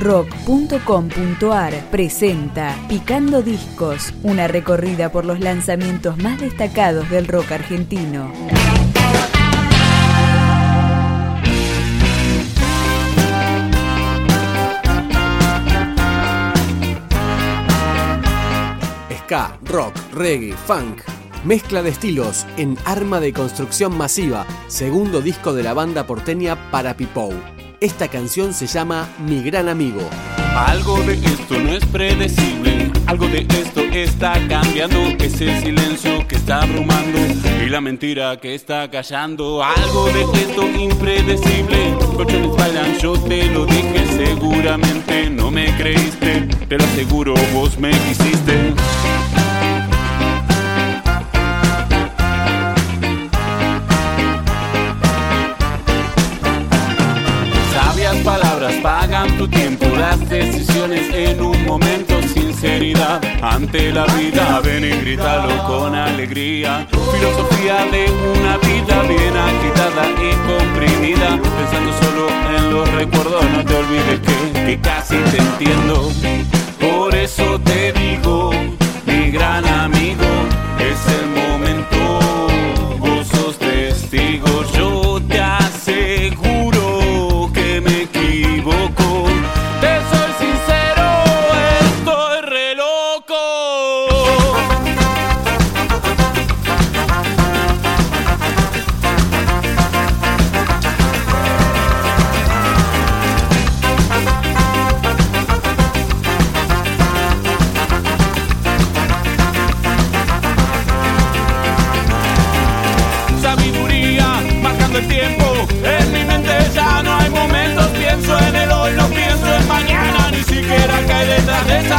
rock.com.ar presenta Picando Discos, una recorrida por los lanzamientos más destacados del rock argentino. Ska, rock, reggae, funk. Mezcla de estilos en Arma de Construcción Masiva, segundo disco de la banda porteña Para Pipou. Esta canción se llama Mi Gran Amigo. Algo de esto no es predecible, algo de esto está cambiando, ese silencio que está abrumando y la mentira que está callando. Algo de esto impredecible, colchones bailan, yo te lo dije seguramente, no me creíste, te lo aseguro, vos me quisiste. Tu tiempo, las decisiones en un momento, sinceridad ante la vida. Ven y grítalo con alegría. Filosofía de una vida bien agitada y comprimida. Pensando solo en los recuerdos, no te olvides que, que casi te entiendo.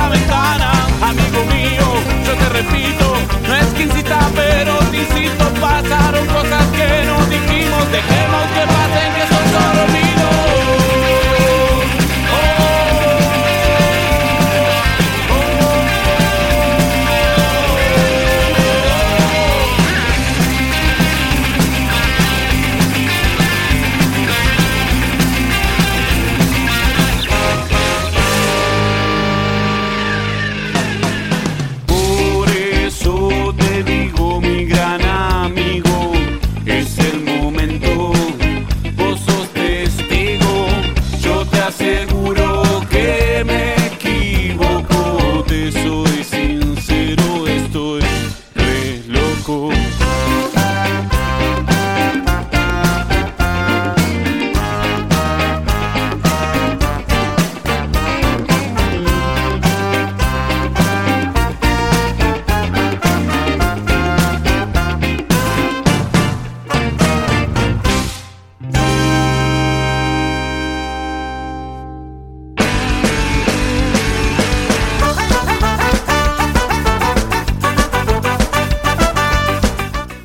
Amigo mío, yo te repito, no es que incita, pero te insisto, pasaron cosas que no dijimos, dejemos que pasen,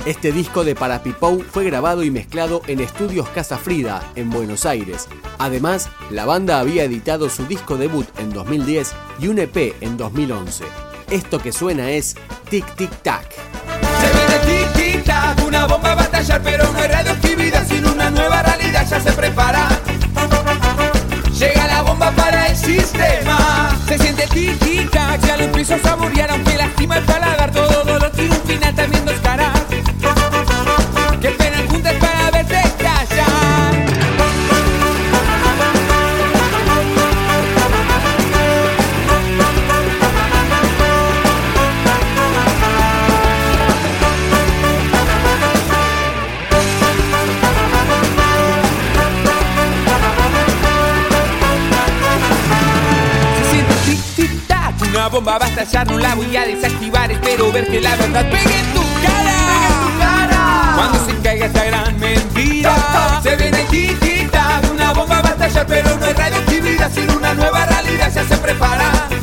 Este disco de Parapipou fue grabado y mezclado en Estudios Casa Frida, en Buenos Aires. Además, la banda había editado su disco debut en 2010 y un EP en 2011. Esto que suena es Tic Tic Tac. Se viene tic tic tac, una bomba a batallar, pero una nueva realidad ya se prepara. Una bomba va a estallar, no la voy a desactivar, espero ver que la verdad pegue en tu cara. Cuando se caiga esta gran mentira, se viene tac, una bomba va a estallar, pero no hay radioactividad, sino una nueva realidad ya se prepara.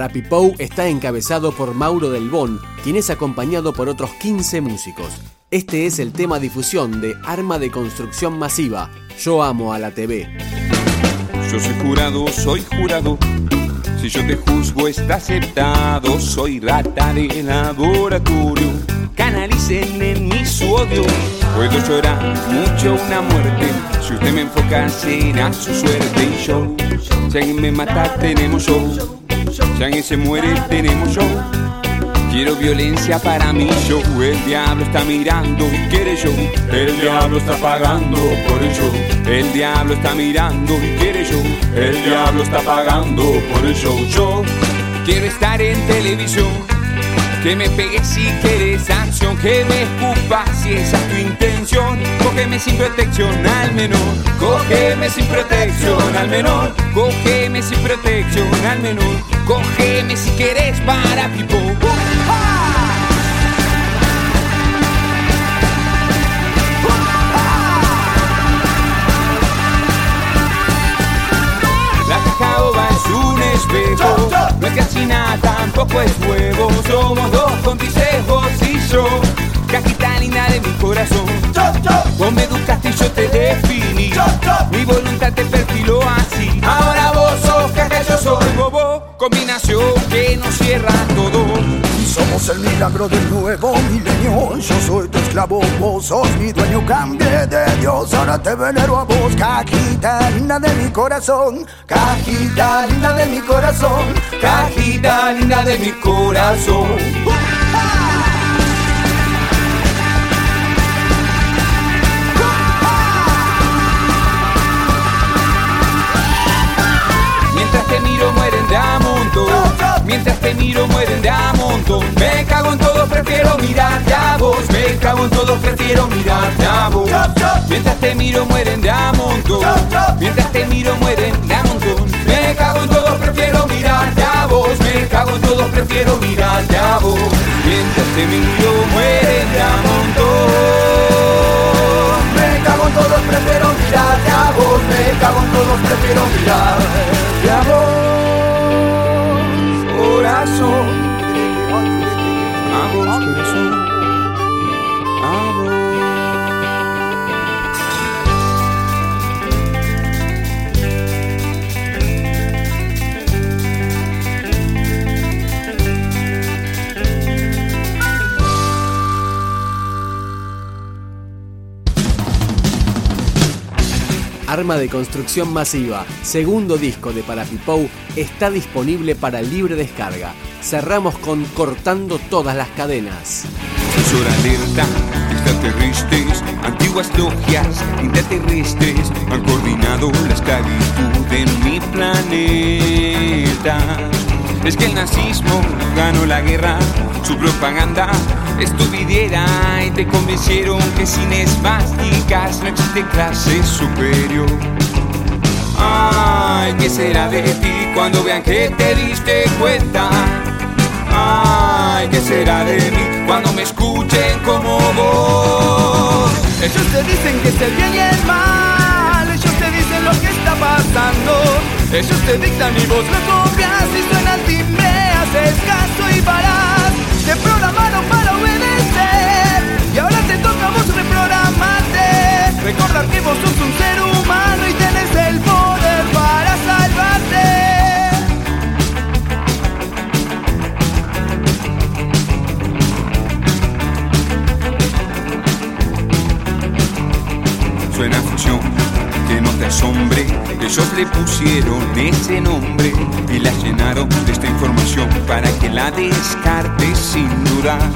Parapipou está encabezado por Mauro Del Bon, quien es acompañado por otros 15 músicos. Este es el tema difusión de Arma de Construcción Masiva, Yo Amo a la TV. Yo soy jurado, soy jurado. Si yo te juzgo está aceptado. Soy rata de laboratorio. Canalicen en mí su odio. Puedo llorar mucho una muerte. Si usted me enfoca será su suerte. Y yo, si alguien me mata tenemos show. Alguien se muere tenemos show. Quiero violencia para mí, yo. El diablo está mirando quiere yo. El diablo está pagando por el show. El diablo está mirando quiere yo. El diablo está pagando por el show. Yo quiero estar en televisión. Que me pegues si quieres acción, que me escupas si esa es tu intención. Cógeme sin protección al menor, cógeme sin protección al menor, cógeme sin protección al menor, cógeme si quieres para pipo. La cacaoba es un espejo, no es gallina, tampoco es huevo. Somos dos contisejos y yo, cajita linda de mi corazón. Vos me educaste y yo te definí, mi voluntad te perfiló así. Ahora vos sos caja, yo soy bobo, combinación que nos cierra todo. Somos el milagro del nuevo milenio. Yo soy tu esclavo, vos sos mi dueño. Cambié de Dios, ahora te venero a vos. Cajita linda de mi corazón. Cajita linda de mi corazón. Cajita linda de mi corazón. Mientras te miro mueren de a montón. Me cago en todo, prefiero mirarte a vos. Me cago en todo, prefiero mirarte a vos. Mientras te miro mueren de a montón. Mientras te miro mueren de a montón. Me cago en todo, prefiero mirarte a vos. Me cago en todo, prefiero mirarte a vos. Mientras te miro mueren de a montón. Arma de Construcción Masiva, segundo disco de Parapipou, está disponible para libre descarga. Cerramos con Cortando todas las cadenas. Sensor alerta, extraterrestres, antiguas logias interterrestres han coordinado la esclavitud en mi planeta. Es que el nazismo ganó la guerra, su propaganda es tu vidriera y te convencieron que sin esvásticas no existe clase superior. Ay, ¿qué será de ti cuando vean que te diste cuenta? Ay, ¿qué será de mí cuando me escuchen como vos? Ellos te dicen que es el bien y el mal, ellos te dicen lo que está pasando. Ellos te dictan y vos lo copias y suena el timbre, haces caso y parás. Te programaron para obedecer y ahora te toca a vos reprogramarte. Que vos sos un ser humano asombre. Ellos le pusieron ese nombre y la llenaron de esta información para que la descartes sin dudar.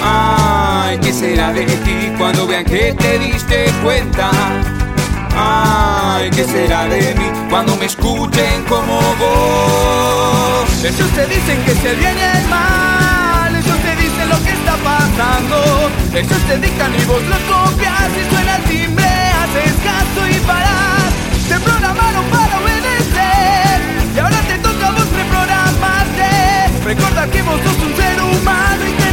Ay, ¿qué será de ti cuando vean que te diste cuenta? Ay, ¿qué será de mí cuando me escuchen como vos? Ellos te dicen que es el bien y el mal, lo que está pasando. Ellos te dictan y vos lo copias y suena el timbre, haces caso y parás. Te programaron para obedecer y ahora te toca a vos reprogramarte. Recuerda que vos sos un ser humano y tienes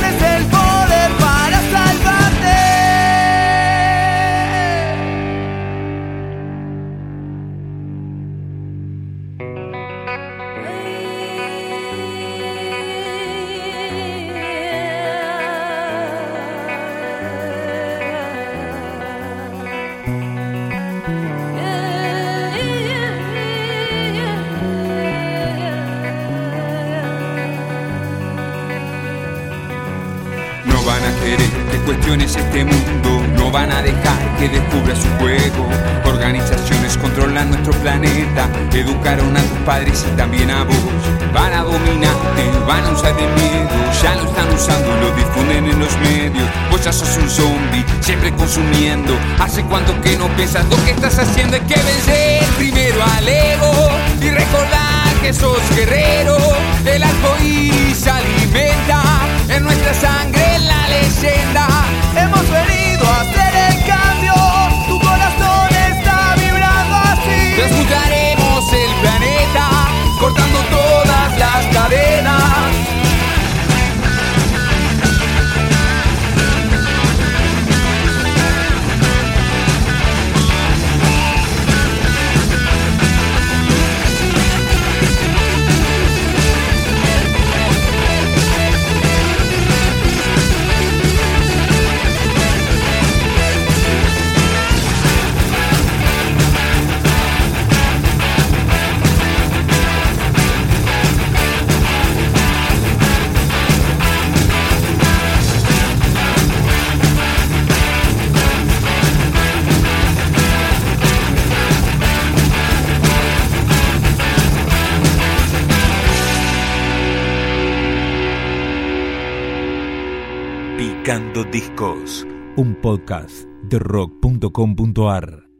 Organizaciones este mundo no van a dejar que descubra su juego. Organizaciones controlan nuestro planeta, educaron a tus padres y también a vos. Van a dominarte, van a usar el miedo, ya lo están usando lo difunden en los medios. Vos ya sos un zombie, siempre consumiendo. Hace cuánto que no piensas lo que estás haciendo, hay que vencer primero al ego y recordar que sos guerrero. El arco se alimenta en nuestra sangre leyenda. Hemos venido a un podcast de rock.com.ar.